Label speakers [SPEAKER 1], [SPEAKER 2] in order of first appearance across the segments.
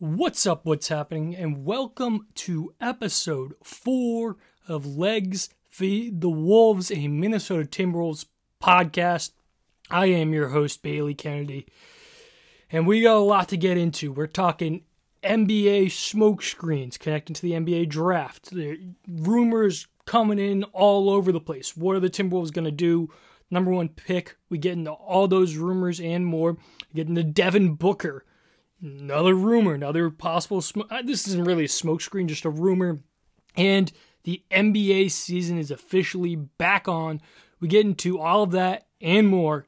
[SPEAKER 1] What's up? What's happening? And welcome to episode four of Legs Feed the Wolves, a Minnesota Timberwolves podcast. I am your host, Bailey Kennedy. And we got a lot to get into. We're talking NBA smoke screens connecting to the NBA draft. The rumors coming in all over the place. What are the Timberwolves going to do? Number one pick. We get into all those rumors and more. We get into Devin Booker another rumor, another possible. Uh, this isn't really a smokescreen, just a rumor. And the NBA season is officially back on. We get into all of that and more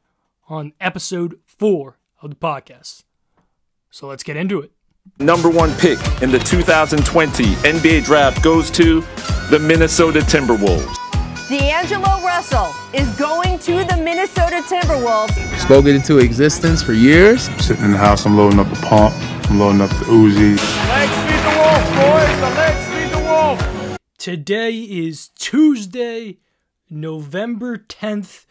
[SPEAKER 1] on episode four of the podcast. So let's get into it.
[SPEAKER 2] Number one pick in the 2020 NBA draft goes to the Minnesota Timberwolves.
[SPEAKER 3] D'Angelo Russell is going to the Minnesota Timberwolves.
[SPEAKER 4] Spoke it into existence for years.
[SPEAKER 5] I'm sitting in the house, I'm loading up a pump, I'm loading up the Uzi.
[SPEAKER 6] Legs feed the wolf, boys. The legs feed the wolf.
[SPEAKER 1] Today is Tuesday, November 10th,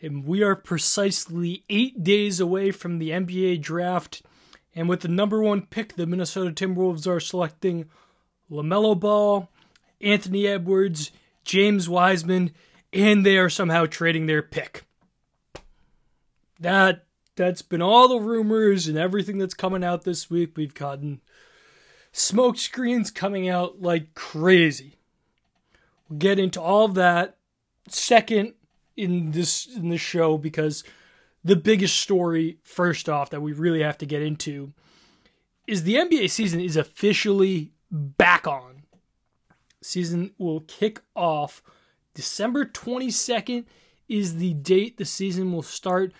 [SPEAKER 1] and we are precisely eight days away from the NBA draft. And with the number one pick, the Minnesota Timberwolves are selecting LaMelo Ball, Anthony Edwards, James Wiseman, and they are somehow trading their pick. That that's been all the rumors and everything that's coming out this week. We've gotten smoke screens coming out like crazy. We'll get into all of that second in this in this show because the biggest story first off that we really have to get into is the NBA season is officially back on season will kick off December 22nd is the date the season will start.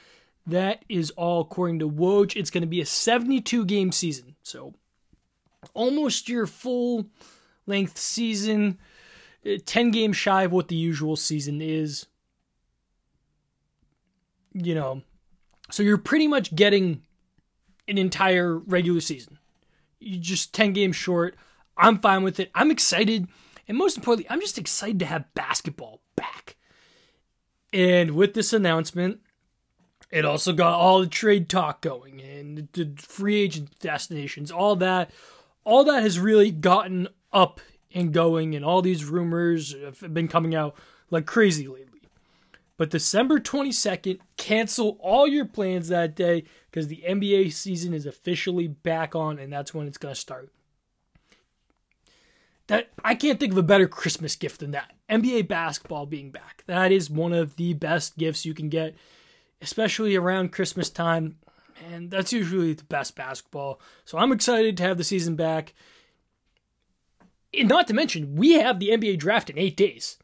[SPEAKER 1] That is all according to Woj. It's going to be a 72 game season. So almost your full length season, uh, 10 games shy of what the usual season is. You know, so you're pretty much getting an entire regular season. You just 10 games short. I'm fine with it. I'm excited and most importantly, I'm just excited to have basketball back. And with this announcement, it also got all the trade talk going and the free agent destinations, all that. All that has really gotten up and going, and all these rumors have been coming out like crazy lately. But December 22nd, cancel all your plans that day because the NBA season is officially back on, and that's when it's going to start that I can't think of a better Christmas gift than that. NBA basketball being back. That is one of the best gifts you can get, especially around Christmas time. And that's usually the best basketball. So I'm excited to have the season back. And not to mention, we have the NBA draft in eight days.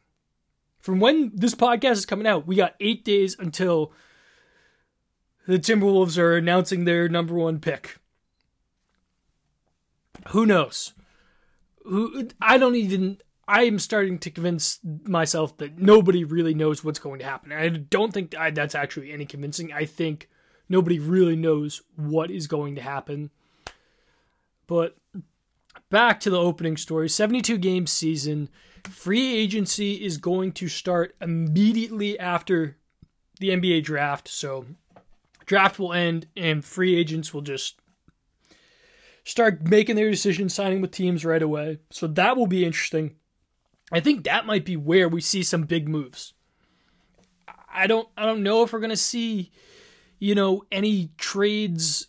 [SPEAKER 1] From when this podcast is coming out, we got eight days until the Timberwolves are announcing their number one pick. Who knows? Who I don't even I am starting to convince myself that nobody really knows what's going to happen. I don't think that's actually any convincing. I think nobody really knows what is going to happen. But back to the opening story 72 game season. Free agency is going to start immediately after the NBA draft. So, draft will end and free agents will just start making their decisions, signing with teams right away. So that will be interesting. I think that might be where we see some big moves. I don't I don't know if we're gonna see, you know, any trades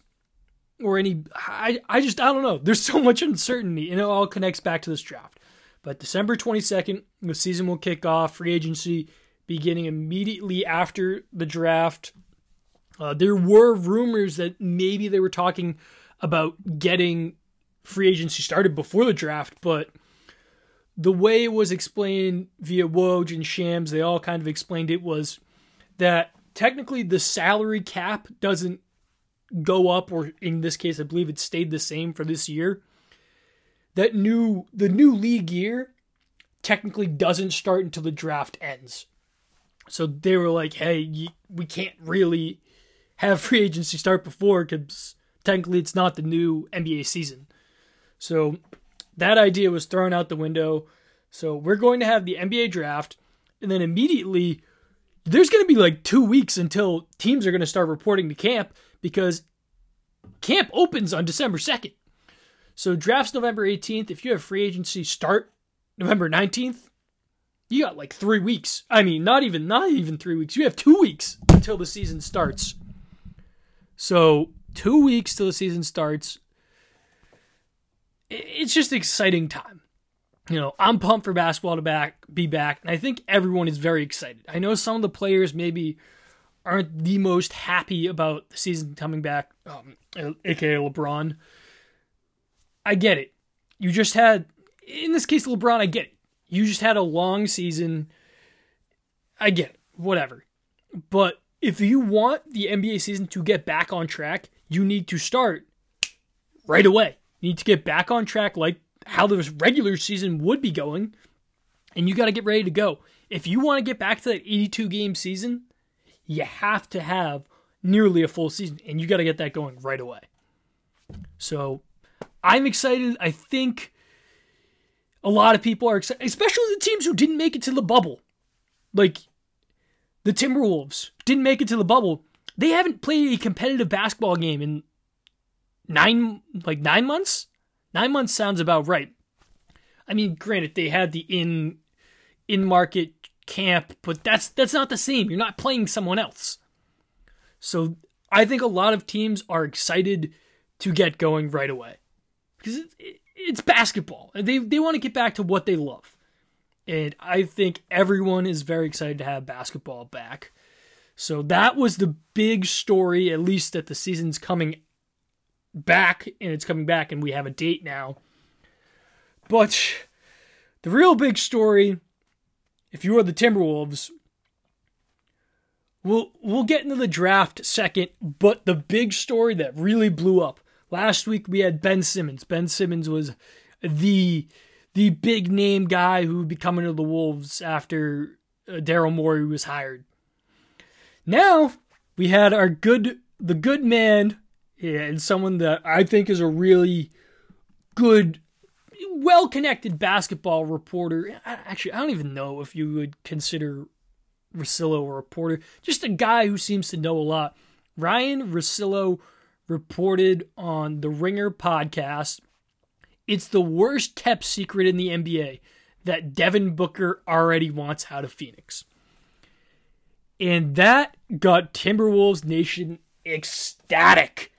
[SPEAKER 1] or any I, I just I don't know. There's so much uncertainty and it all connects back to this draft. But December 22nd, the season will kick off, free agency beginning immediately after the draft. Uh, there were rumors that maybe they were talking about getting free agency started before the draft, but the way it was explained via Woj and Shams, they all kind of explained it was that technically the salary cap doesn't go up, or in this case, I believe it stayed the same for this year. That new the new league year technically doesn't start until the draft ends. So they were like, "Hey, we can't really have free agency start before because technically it's not the new NBA season. So that idea was thrown out the window. So we're going to have the NBA draft, and then immediately there's going to be like two weeks until teams are going to start reporting to camp because camp opens on December 2nd. So drafts November 18th. If you have free agency start November 19th, you got like three weeks. I mean, not even not even three weeks. You have two weeks until the season starts. So two weeks till the season starts. It's just exciting time. You know, I'm pumped for basketball to back be back, and I think everyone is very excited. I know some of the players maybe aren't the most happy about the season coming back, um, aka LeBron. I get it. You just had, in this case, LeBron. I get it. You just had a long season. I get it. Whatever. But if you want the NBA season to get back on track, you need to start right away. You need to get back on track like how the regular season would be going, and you got to get ready to go. If you want to get back to that 82 game season, you have to have nearly a full season, and you got to get that going right away. So I'm excited. I think a lot of people are excited, especially the teams who didn't make it to the bubble. Like the Timberwolves didn't make it to the bubble. They haven't played a competitive basketball game in nine like nine months. Nine months sounds about right. I mean, granted, they had the in in market camp, but that's that's not the same. You're not playing someone else. So I think a lot of teams are excited to get going right away because it, it, it's basketball. They they want to get back to what they love, and I think everyone is very excited to have basketball back. So that was the big story, at least that the season's coming back, and it's coming back, and we have a date now. But the real big story, if you are the Timberwolves, we'll we'll get into the draft second, but the big story that really blew up last week we had Ben Simmons. Ben Simmons was the the big name guy who would be coming to the Wolves after uh, Daryl Morey was hired. Now we had our good the good man and someone that I think is a really good, well connected basketball reporter. Actually, I don't even know if you would consider Russillo a reporter, just a guy who seems to know a lot. Ryan Russillo reported on the Ringer podcast it's the worst kept secret in the NBA that Devin Booker already wants out of Phoenix. And that got Timberwolves Nation ecstatic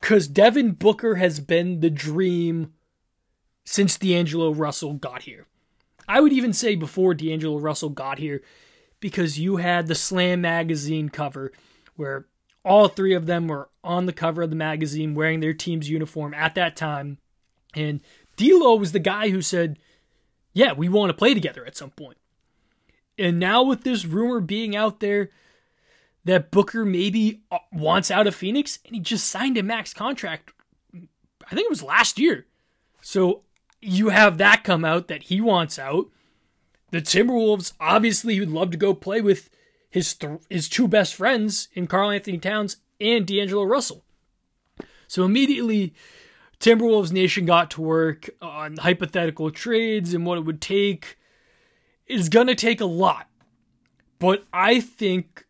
[SPEAKER 1] because Devin Booker has been the dream since D'Angelo Russell got here. I would even say before D'Angelo Russell got here, because you had the Slam magazine cover where all three of them were on the cover of the magazine wearing their team's uniform at that time. And D'Lo was the guy who said, "Yeah, we want to play together at some point." And now with this rumor being out there that Booker maybe uh, wants out of Phoenix, and he just signed a max contract. I think it was last year. So you have that come out that he wants out. The Timberwolves obviously would love to go play with his th- his two best friends in Karl-Anthony Towns and D'Angelo Russell. So immediately, Timberwolves Nation got to work on hypothetical trades and what it would take. It's going to take a lot. But I think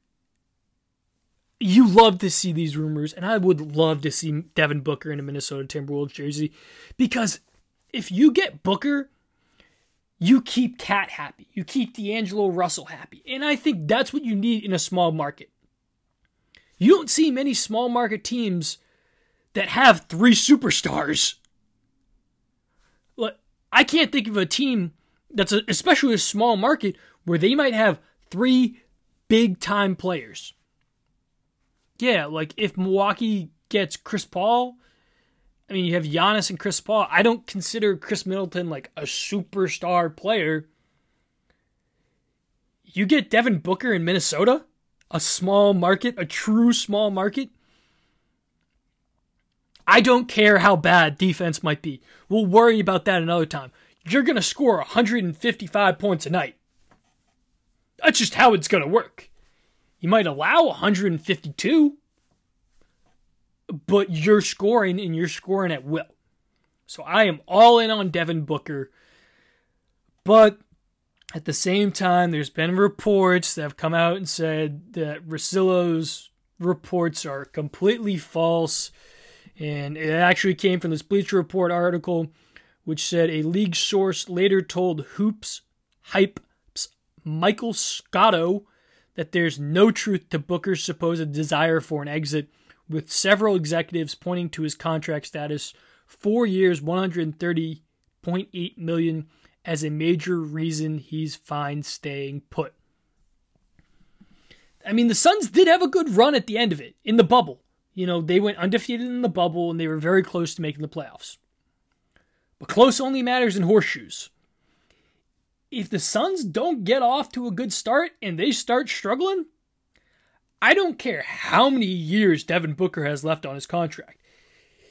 [SPEAKER 1] you love to see these rumors, and I would love to see Devin Booker in a Minnesota Timberwolves jersey because if you get Booker, you keep KAT happy, you keep D'Angelo Russell happy, and I think that's what you need in a small market. You don't see many small market teams that have three superstars. Look, I can't think of a team that's a, especially a small market where they might have three big time players yeah, like if Milwaukee gets Chris Paul, I mean, you have Giannis and Chris Paul. I don't consider Khris Middleton like a superstar player. You get Devin Booker in Minnesota, a small market, a true small market. I don't care how bad defense might be. We'll worry about that another time. You're going to score 155 points a night. That's just how it's going to work. You might allow 152, but you're scoring and you're scoring at will. So I am all in on Devin Booker. But at the same time, there's been reports that have come out and said that Russillo's reports are completely false And it actually came from this Bleacher Report article, which said a league source later told Hoops Hype Michael Scotto that there's no truth to Booker's supposed desire for an exit, with several executives pointing to his contract status, four years, 130.8 million, as a major reason he's fine staying put. I mean, the Suns did have a good run at the end of it in the bubble. You know, they went undefeated in the bubble and they were very close to making the playoffs. But close only matters in horseshoes. If the Suns don't get off to a good start and they start struggling, I don't care how many years Devin Booker has left on his contract.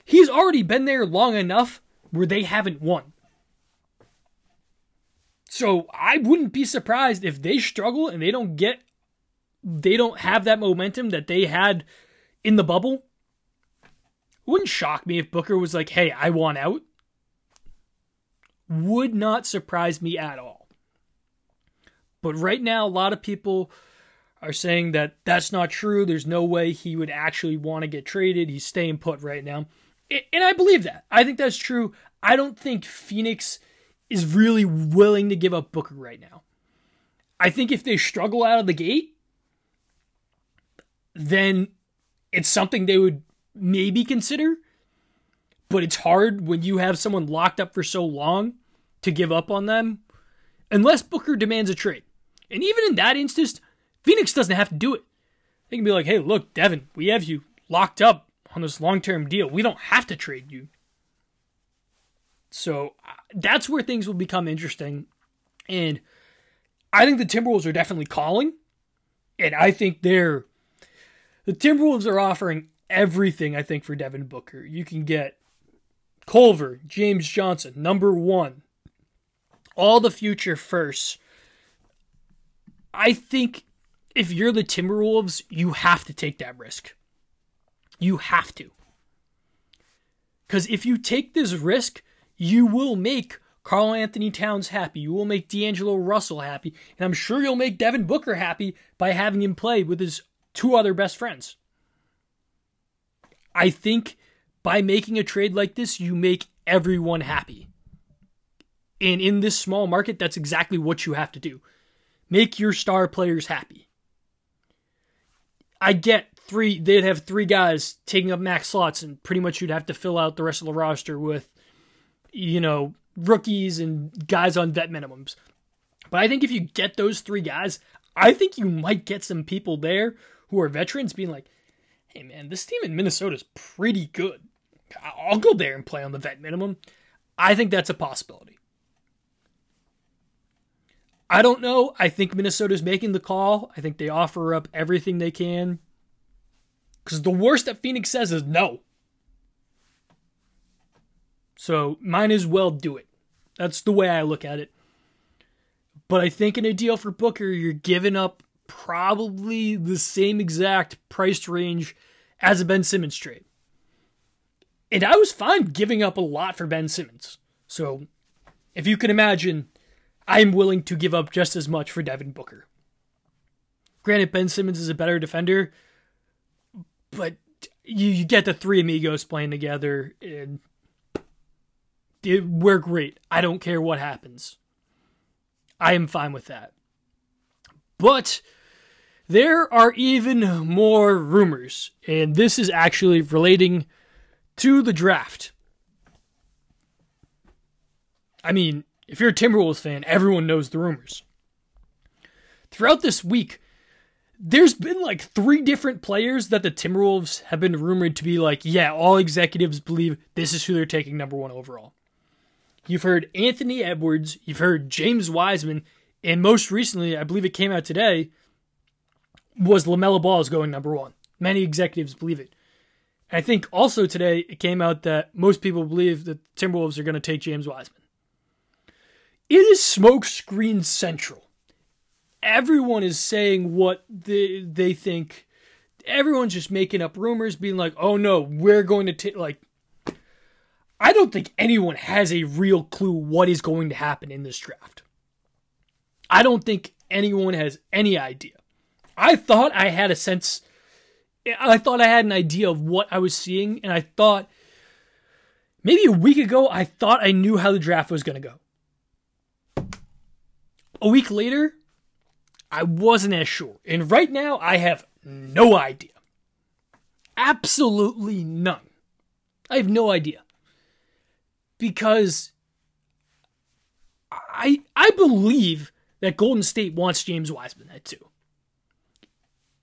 [SPEAKER 1] He's already been there long enough where they haven't won. So I wouldn't be surprised if they struggle and they don't get they don't have that momentum that they had in the bubble. It wouldn't shock me if Booker was like, "Hey, I want out." Would not surprise me at all. But right now a lot of people are saying that that's not true. There's no way he would actually want to get traded. He's staying put right now. And I believe that. I think that's true. I don't think Phoenix is really willing to give up Booker right now. I think if they struggle out of the gate, then it's something they would maybe consider. But it's hard when you have someone locked up for so long to give up on them unless Booker demands a trade. And even in that instance, Phoenix doesn't have to do it. They can be like, hey, look, Devin, we have you locked up on this long term deal. We don't have to trade you. So uh, that's where things will become interesting. And I think the Timberwolves are definitely calling. And I think they're. The Timberwolves are offering everything, I think, for Devin Booker. You can get Culver, James Johnson, number one, all the future first. I think if you're the Timberwolves, you have to take that risk. You have to. Because if you take this risk, you will make Karl-Anthony Towns happy. You will make D'Angelo Russell happy. And I'm sure you'll make Devin Booker happy by having him play with his two other best friends. I think by making a trade like this, you make everyone happy. And in this small market, that's exactly what you have to do. Make your star players happy. I get three, they'd have three guys taking up max slots, and pretty much you'd have to fill out the rest of the roster with, you know, rookies and guys on vet minimums. But I think if you get those three guys, I think you might get some people there who are veterans being like, hey man, this team in Minnesota is pretty good. I'll go there and play on the vet minimum. I think that's a possibility. I don't know. I think Minnesota's making the call. I think they offer up everything they can. Because the worst that Phoenix says is no. So might as well do it. That's the way I look at it. But I think in a deal for Booker, you're giving up probably the same exact price range as a Ben Simmons trade. And I was fine giving up a lot for Ben Simmons. So if you can imagine, I'm willing to give up just as much for Devin Booker. Granted, Ben Simmons is a better defender, but you, you get the three amigos playing together, and it, we're great. I don't care what happens. I am fine with that. But there are even more rumors, and this is actually relating to the draft. I mean, if you're a Timberwolves fan, everyone knows the rumors. Throughout this week, there's been like three different players that the Timberwolves have been rumored to be like, yeah, all executives believe this is who they're taking number one overall. You've heard Anthony Edwards, you've heard James Wiseman, and most recently, I believe it came out today, was LaMelo Ball is going number one. Many executives believe it. I think also today it came out that most people believe that Timberwolves are going to take James Wiseman. It is smokescreen central. Everyone is saying what they they think. Everyone's just making up rumors, being like, "Oh no, we're going to take." Like, I don't think anyone has a real clue what is going to happen in this draft. I don't think anyone has any idea. I thought I had a sense. I thought I had an idea of what I was seeing, and I thought maybe a week ago, I thought I knew how the draft was going to go. A week later, I wasn't as sure. And right now, I have no idea. Absolutely none. I have no idea. Because I I believe that Golden State wants James Wiseman at two.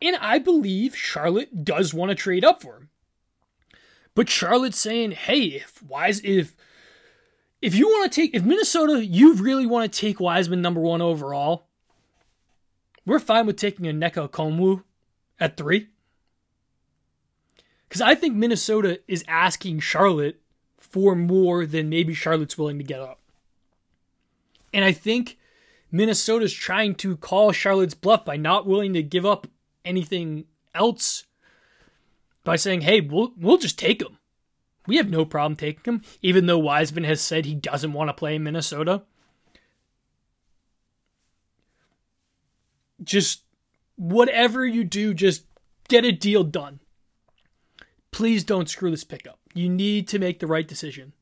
[SPEAKER 1] And I believe Charlotte does want to trade up for him. But Charlotte's saying, hey, if Wise if if you want to take if Minnesota, you really want to take Wiseman number one overall, we're fine with taking a Onyeka Okongwu at three. Because I think Minnesota is asking Charlotte for more than maybe Charlotte's willing to get up. And I think Minnesota's trying to call Charlotte's bluff by not willing to give up anything else by saying, "Hey, we'll we'll just take him. We have no problem taking him." Even though Wiseman has said he doesn't want to play in Minnesota. Just whatever you do, just get a deal done. Please don't screw this pickup. You need to make the right decision.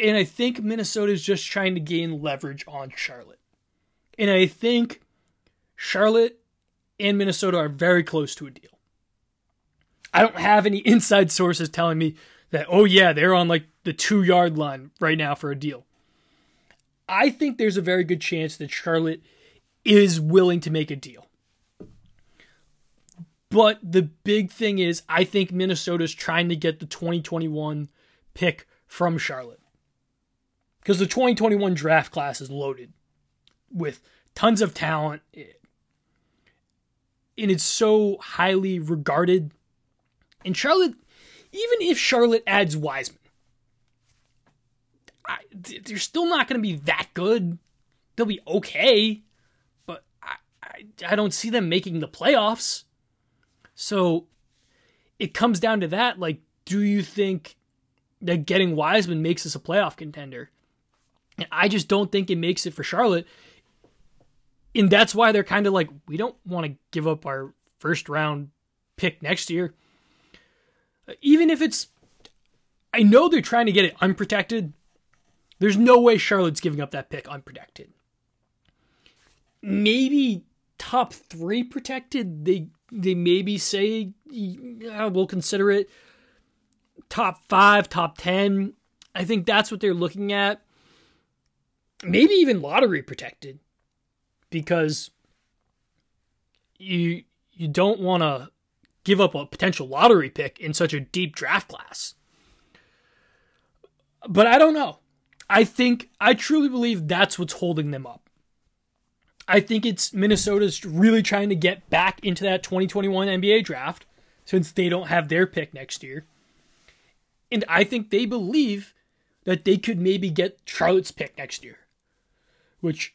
[SPEAKER 1] And I think Minnesota is just trying to gain leverage on Charlotte. And I think Charlotte and Minnesota are very close to a deal. I don't have any inside sources telling me that, oh, yeah, they're on like the two yard line right now for a deal. I think there's a very good chance that Charlotte is willing to make a deal. But the big thing is, I think Minnesota's trying to get the 2021 pick from Charlotte. Because the 2021 draft class is loaded with tons of talent. And it's so highly regarded. And Charlotte, even if Charlotte adds Wiseman, I, they're still not going to be that good. They'll be okay, but I, I, I don't see them making the playoffs. So it comes down to that. Like, do you think that getting Wiseman makes us a playoff contender? And I just don't think it makes it for Charlotte. And that's why they're kind of like, we don't want to give up our first round pick next year. Even if it's, I know they're trying to get it unprotected. There's no way Charlotte's giving up that pick unprotected. Maybe top three protected. They they maybe say yeah, we'll consider it top five, top ten. I think that's what they're looking at. Maybe even lottery protected, because you you don't want to give up a potential lottery pick in such a deep draft class. But I don't know. I think I truly believe that's what's holding them up. I think it's Minnesota's really trying to get back into that 2021 NBA draft since they don't have their pick next year. And I think they believe that they could maybe get Charlotte's pick next year. Which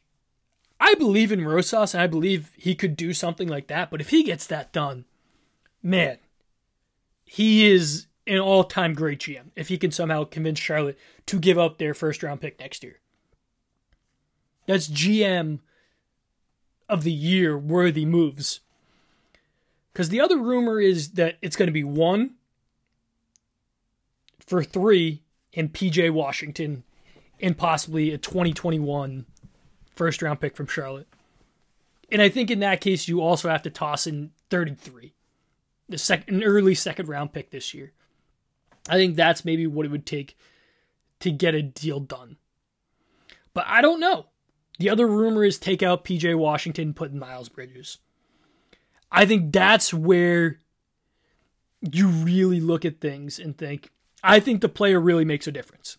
[SPEAKER 1] I believe in Rosas and I believe he could do something like that. But if he gets that done, man, he is an all time great GM if he can somehow convince Charlotte to give up their first round pick next year. That's GM of the year worthy moves. Because the other rumor is that it's going to be one for three in PJ Washington and possibly a 2021 first round pick from Charlotte. And I think in that case, you also have to toss in 33, the second, an early second round pick this year. I think that's maybe what it would take to get a deal done. But I don't know. The other rumor is take out PJ Washington, put in Miles Bridges. I think that's where you really look at things and think, I think the player really makes a difference.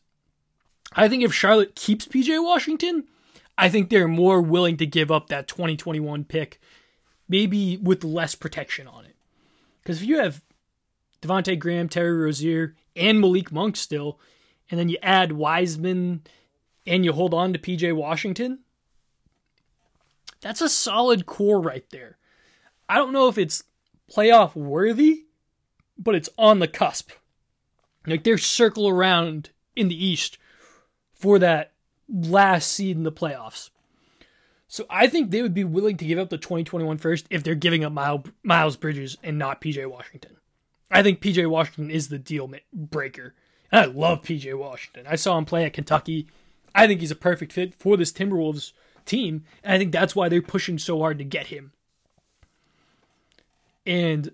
[SPEAKER 1] I think if Charlotte keeps PJ Washington, I think they're more willing to give up that 2021 pick, maybe with less protection on it. Because if you have Devonte Graham, Terry Rozier, and Malik Monk still, and then you add Wiseman and you hold on to PJ Washington, that's a solid core right there. I don't know if it's playoff worthy, but it's on the cusp. Like they're circle around in the East for that last seed in the playoffs. So I think they would be willing to give up the 2021 first if they're giving up Miles Bridges and not PJ Washington. I think PJ Washington is the deal breaker. And I love PJ Washington. I saw him play at Kentucky. I think he's a perfect fit for this Timberwolves team, and I think that's why they're pushing so hard to get him. And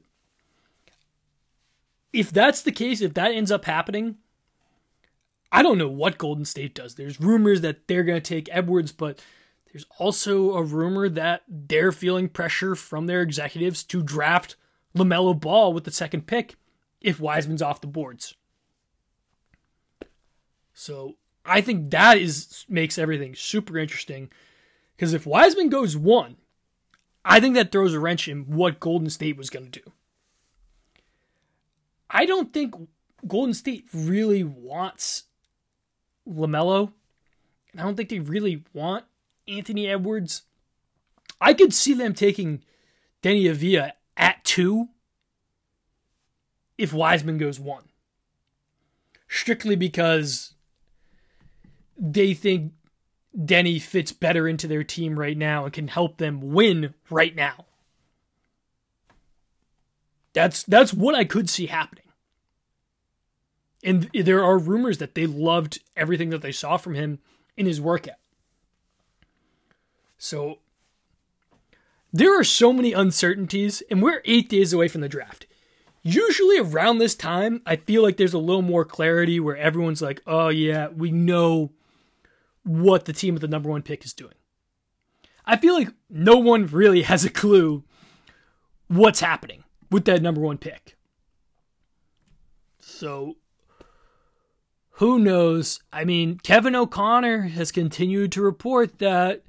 [SPEAKER 1] if that's the case, if that ends up happening, I don't know what Golden State does. There's rumors that they're going to take Edwards, but there's also a rumor that they're feeling pressure from their executives to draft LaMelo Ball with the second pick if Wiseman's off the boards. So I think that is makes everything super interesting because if Wiseman goes one, I think that throws a wrench in what Golden State was going to do. I don't think Golden State really wants LaMelo. And I don't think they really want Anthony Edwards. I could see them taking Deni Avdija at two if Wiseman goes one. Strictly because they think Deni fits better into their team right now and can help them win right now. That's that's what I could see happening. And there are rumors that they loved everything that they saw from him in his workout. So there are so many uncertainties, and we're eight days away from the draft. Usually around this time, I feel like there's a little more clarity where everyone's like, oh, yeah, we know what the team with the number one pick is doing. I feel like no one really has a clue what's happening with that number one pick. So who knows? I mean, Kevin O'Connor has continued to report that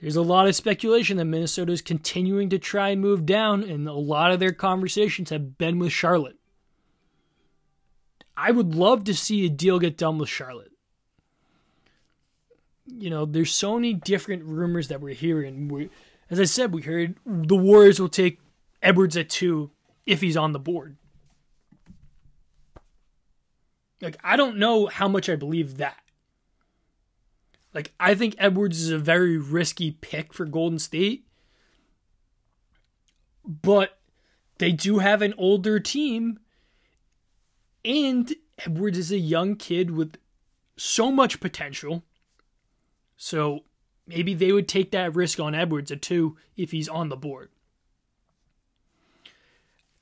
[SPEAKER 1] there's a lot of speculation that Minnesota is continuing to try and move down, and a lot of their conversations have been with Charlotte. I would love to see a deal get done with Charlotte. You know, there's so many different rumors that we're hearing. We, as I said, we heard the Warriors will take Edwards at two if he's on the board. Like, I don't know how much I believe that. Like, I think Edwards is a very risky pick for Golden State. But they do have an older team. And Edwards is a young kid with so much potential. So maybe they would take that risk on Edwards uh, at two if he's on the board.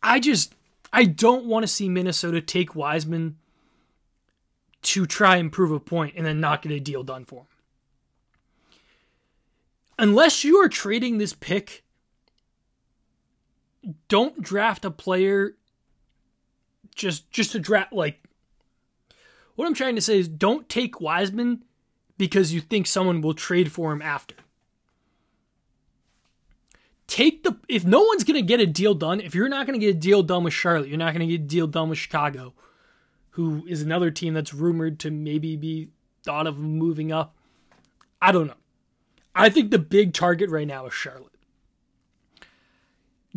[SPEAKER 1] I just, I don't want to see Minnesota take Wiseman to try and prove a point and then not get a deal done for him. Unless you are trading this pick, don't draft a player just just to draft like what I'm trying to say is don't take Wiseman because you think someone will trade for him after. Take the if no one's to get a deal done, if you're not to get a deal done with Charlotte, you're not to get a deal done with Chicago who is another team that's rumored to maybe be thought of moving up. I don't know. I think the big target right now is Charlotte.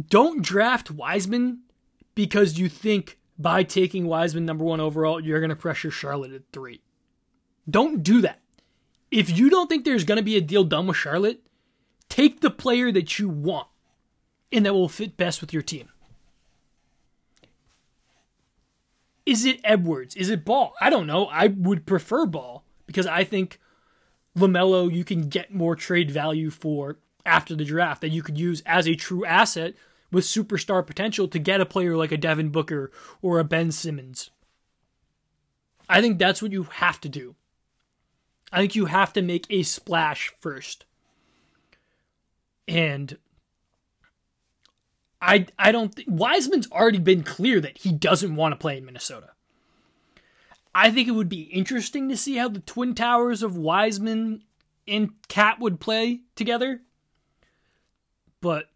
[SPEAKER 1] Don't draft Wiseman because you think by taking Wiseman number one overall, you're going to pressure Charlotte at three. Don't do that. If you don't think there's going to be a deal done with Charlotte, take the player that you want and that will fit best with your team. Is it Edwards? Is it Ball? I don't know. I would prefer Ball because I think LaMelo you can get more trade value for after the draft that you could use as a true asset with superstar potential to get a player like a Devin Booker or a Ben Simmons. I think that's what you have to do. I think you have to make a splash first. And I I don't think Wiseman's already been clear that he doesn't want to play in Minnesota. I think it would be interesting to see how the twin towers of Wiseman and KAT would play together. But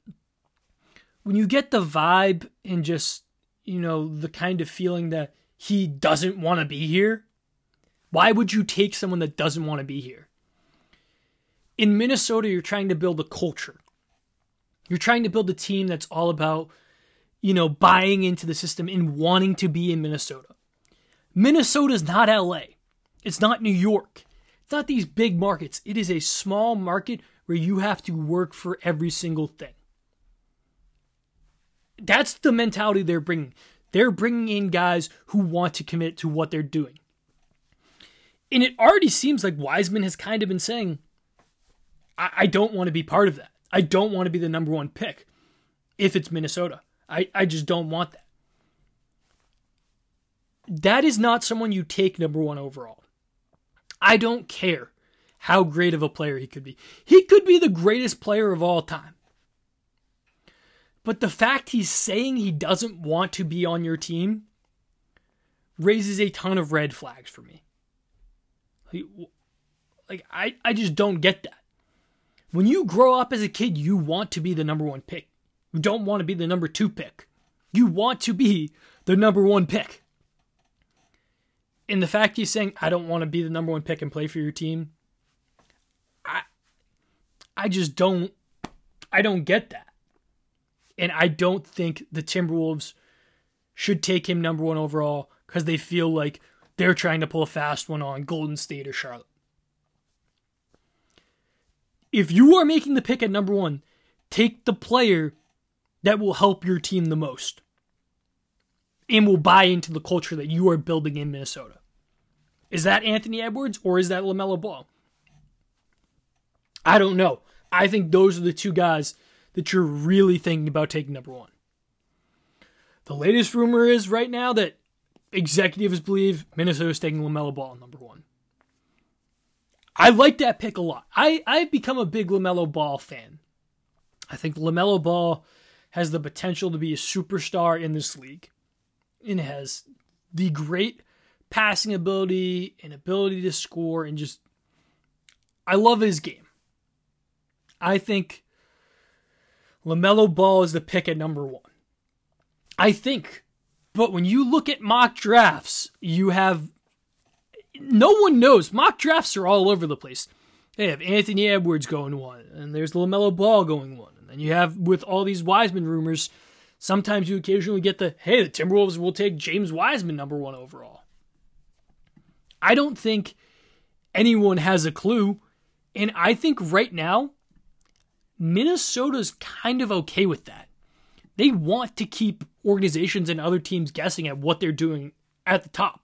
[SPEAKER 1] when you get the vibe and just, you know, the kind of feeling that he doesn't want to be here, why would you take someone that doesn't want to be here? In Minnesota, you're trying to build a culture. You're trying to build a team that's all about, you know, buying into the system and wanting to be in Minnesota. Minnesota's not LA. It's not New York. It's not these big markets. It is a small market where you have to work for every single thing. That's the mentality they're bringing. They're bringing in guys who want to commit to what they're doing. And it already seems like Wiseman has kind of been saying, I, I don't want to be part of that. I don't want to be the number one pick if it's Minnesota. I, I just don't want that. That is not someone you take number one overall. I don't care how great of a player he could be. He could be the greatest player of all time. But the fact he's saying he doesn't want to be on your team raises a ton of red flags for me. Like, I, I just don't get that. When you grow up as a kid, you want to be the number one pick. You don't want to be the number two pick. You want to be the number one pick. And the fact he's saying, I don't want to be the number one pick and play for your team, I I just don't I don't get that. And I don't think the Timberwolves should take him number one overall because they feel like they're trying to pull a fast one on Golden State or Charlotte. If you are making the pick at number one, take the player that will help your team the most and will buy into the culture that you are building in Minnesota. Is that Anthony Edwards or is that LaMelo Ball? I don't know. I think those are the two guys that you're really thinking about taking number one. The latest rumor is right now that executives believe Minnesota's taking LaMelo Ball at number one. I like that pick a lot. I, I've become a big LaMelo Ball fan. I think LaMelo Ball has the potential to be a superstar in this league and has the great passing ability and ability to score and just I love his game. I think LaMelo Ball is the pick at number 1. I think but when you look at mock drafts, you have no one knows. Mock drafts are all over the place. They have Anthony Edwards going one, and there's LaMelo Ball going one. And then you have, with all these Wiseman rumors, sometimes you occasionally get the, hey, the Timberwolves will take James Wiseman number one overall. I don't think anyone has a clue. And I think right now, Minnesota's kind of okay with that. They want to keep organizations and other teams guessing at what they're doing at the top.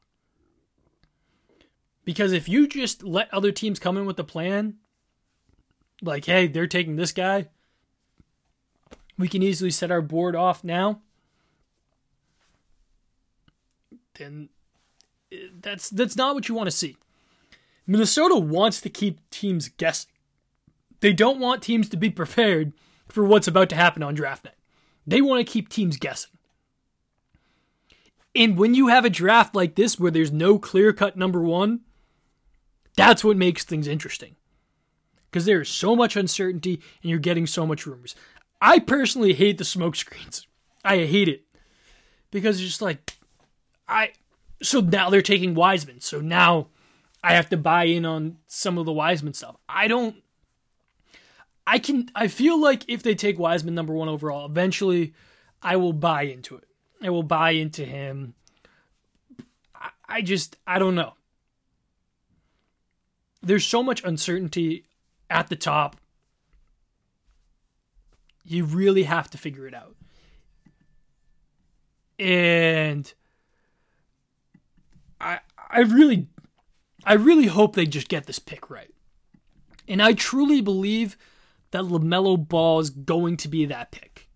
[SPEAKER 1] Because if you just let other teams come in with a plan, like, hey, they're taking this guy, we can easily set our board off now, then eh, that's that's not what you want to see. Minnesota wants to keep teams guessing. They don't want teams to be prepared for what's about to happen on draft night. They want to keep teams guessing. And when you have a draft like this where there's no clear cut number one, that's what makes things interesting. Because there is so much uncertainty and you're getting so much rumors. I personally hate the smoke screens. I hate it. Because it's just like I so now they're taking Wiseman. So now I have to buy in on some of the Wiseman stuff. I don't I can I feel like if they take Wiseman number 1 overall, eventually I will buy into it. I will buy into him. I, I just I don't know. There's so much uncertainty at the top. You really have to figure it out. And I I really I really hope they just get this pick right. And I truly believe that LaMelo Ball is going to be that pick.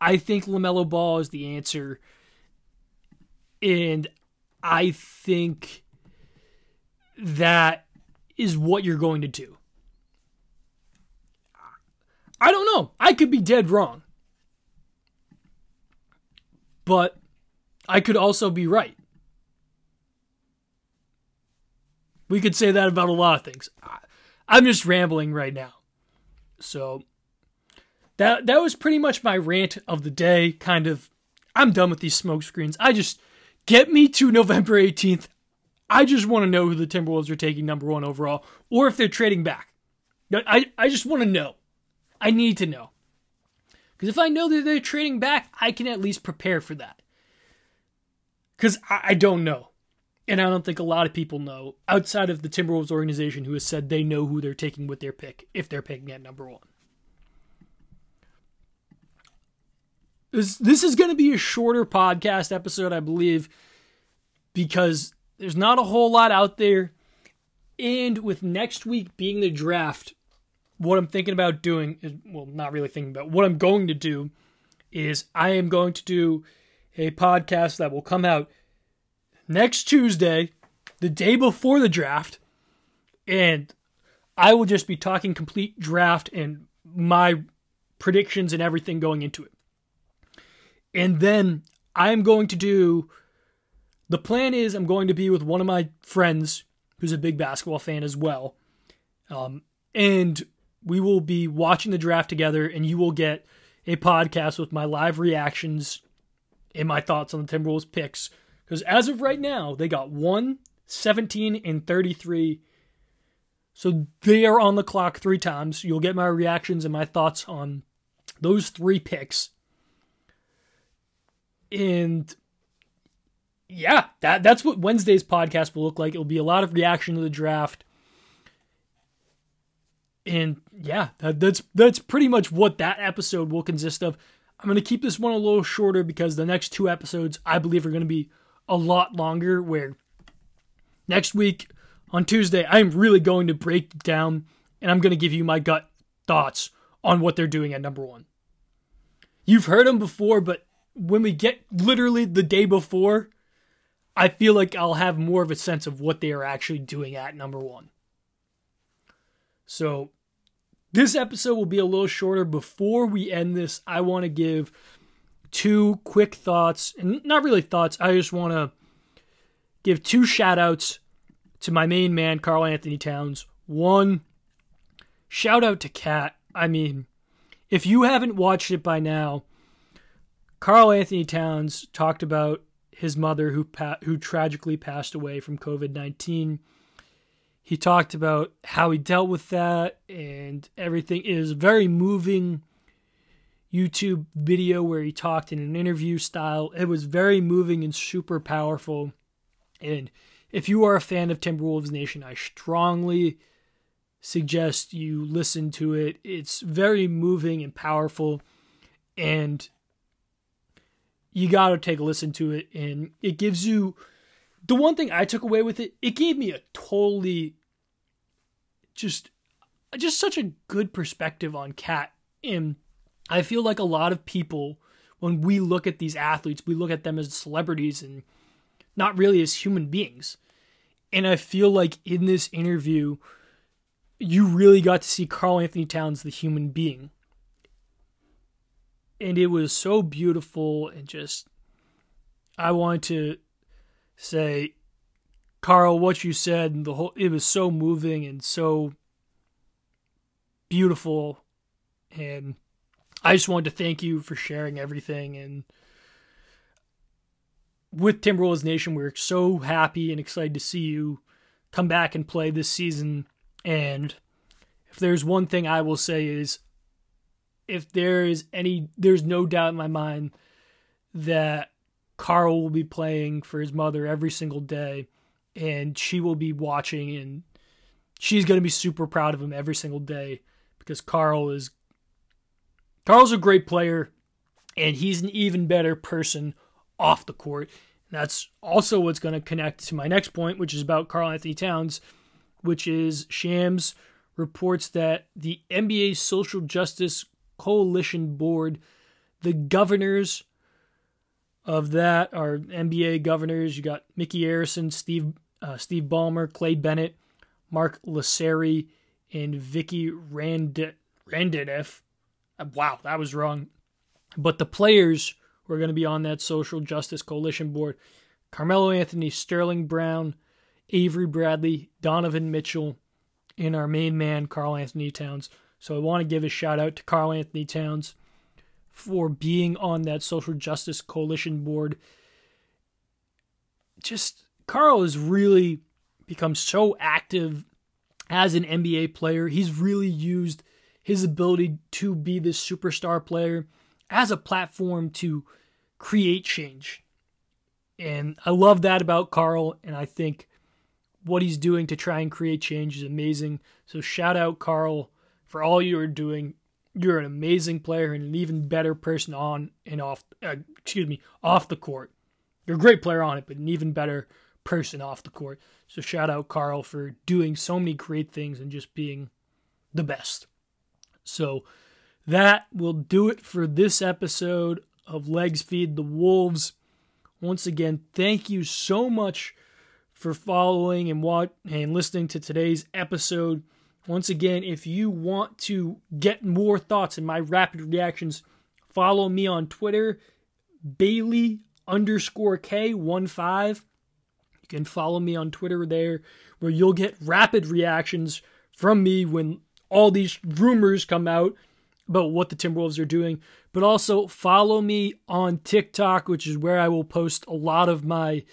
[SPEAKER 1] I think LaMelo Ball is the answer. And I think that is what you're going to do. I don't know. I could be dead wrong. But I could also be right. We could say that about a lot of things. I'm just rambling right now. So that that was pretty much my rant of the day. Kind of, I'm done with these smoke screens. I just get me to November 18th. I just want to know who the Timberwolves are taking number one overall, or if they're trading back. I I just want to know. I need to know. Because if I know that they're trading back, I can at least prepare for that. Because I, I don't know. And I don't think a lot of people know outside of the Timberwolves organization who has said they know who they're taking with their pick if they're picking at number one. this, this is going to be a shorter podcast episode, I believe, because there's not a whole lot out there. And with next week being the draft, what I'm thinking about doing is well, not really thinking about what I'm going to do is I am going to do a podcast that will come out next Tuesday, the day before the draft, and I will just be talking complete draft and my predictions and everything going into it. And then I'm going to do the plan is I'm going to be with one of my friends who's a big basketball fan as well. Um, and we will be watching the draft together, and you will get a podcast with my live reactions and my thoughts on the Timberwolves picks. Because as of right now, they got 1, 17, and 33. So they are on the clock three times. You'll get my reactions and my thoughts on those three picks. And yeah, that that's what Wednesday's podcast will look like. It'll be a lot of reaction to the draft. And yeah, that, that's that's pretty much what that episode will consist of. I'm going to keep this one a little shorter because the next two episodes I believe are going to be a lot longer where next week on Tuesday I'm really going to break down and I'm going to give you my gut thoughts on what they're doing at number 1. You've heard them before, but when we get literally the day before, I feel like I'll have more of a sense of what they are actually doing at number one. So, this episode will be a little shorter. Before we end this, I want to give two quick thoughts, and not really thoughts, I just want to give two shout outs to my main man, Karl-Anthony Towns. One, shout out to KAT. I mean, if you haven't watched it by now, Karl-Anthony Towns talked about his mother who pa- who tragically passed away from COVID-19. He talked about how he dealt with that and everything. It is very moving YouTube video where he talked in an interview style. It was very moving and super powerful. And if you are a fan of Timberwolves Nation, I strongly suggest you listen to it. It's very moving and powerful. And you got to take a listen to it and it gives you the one thing I took away with it, it gave me a totally just just such a good perspective on KAT. And I feel like a lot of people when we look at these athletes, we look at them as celebrities and not really as human beings. And I feel like in this interview, you really got to see Karl-Anthony Towns, the human being and it was so beautiful and just I wanted to say Karl what you said and the whole it was so moving and so beautiful. And I just wanted to thank you for sharing everything. And with Timberwolves Nation we're so happy and excited to see you come back and play this season. And if there's one thing I will say is if there is any, there's no doubt in my mind that Karl will be playing for his mother every single day, and she will be watching, and she's going to be super proud of him every single day because Karl is Karl's a great player, and he's an even better person off the court. And that's also what's going to connect to my next point, which is about Karl-Anthony Towns, which is Shams reports that the NBA social justice coalition board. The governors of that are NBA governors. You got Mickey Arison, Steve uh, Steve Ballmer, Clay Bennett, Marc Lasry, and Vicky Rand-. Uh, wow, that was wrong. But the players who are going to be on that social justice coalition board Carmelo Anthony, Sterling Brown, Avery Bradley, Donovan Mitchell, and our main man, Karl-Anthony Towns. So I want to give a shout out to Karl-Anthony Towns for being on that social justice coalition board. Just Karl has really become so active as an NBA player. He's really used his ability to be this superstar player as a platform to create change. And I love that about Karl, and I think what he's doing to try and create change is amazing. So shout out Karl for all you are doing you're an amazing player and an even better person on and off. Uh, excuse me, off the court. You're a great player on it, but an even better person off the court. So shout out Karl for doing so many great things and just being the best. So that will do it for this episode of Legs Feed the Wolves. Once again, thank you so much for following and what and listening to today's episode. Once again, if you want to get more thoughts and my rapid reactions, follow me on Twitter, Bailey underscore K one five. You can follow me on Twitter there, where you'll get rapid reactions from me when all these rumors come out about what the Timberwolves are doing. But also follow me on TikTok, which is where I will post a lot of my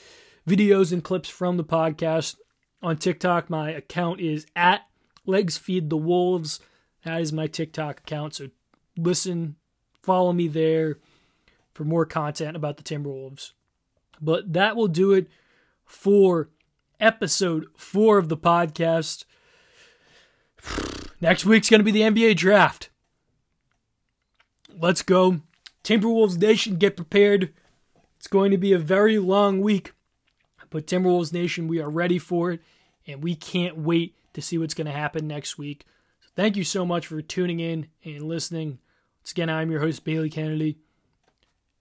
[SPEAKER 1] videos and clips from the podcast. On TikTok, my account is at Legs Feed the Wolves. That is my TikTok account. So listen, follow me there for more content about the Timberwolves. But that will do it for episode four of the podcast. Next week's going to be the NBA draft. Let's go. Timberwolves Nation, get prepared. It's going to be a very long week. But Timberwolves Nation, we are ready for it. And we can't wait to see what's going to happen next week. So thank you so much for tuning in and listening. Once again, I'm your host, Bailey Kennedy.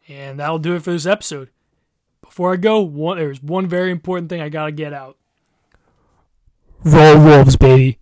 [SPEAKER 1] And that'll do it for this episode. Before I go, one, there's one very important thing I got to get out. Roll Wolves, baby.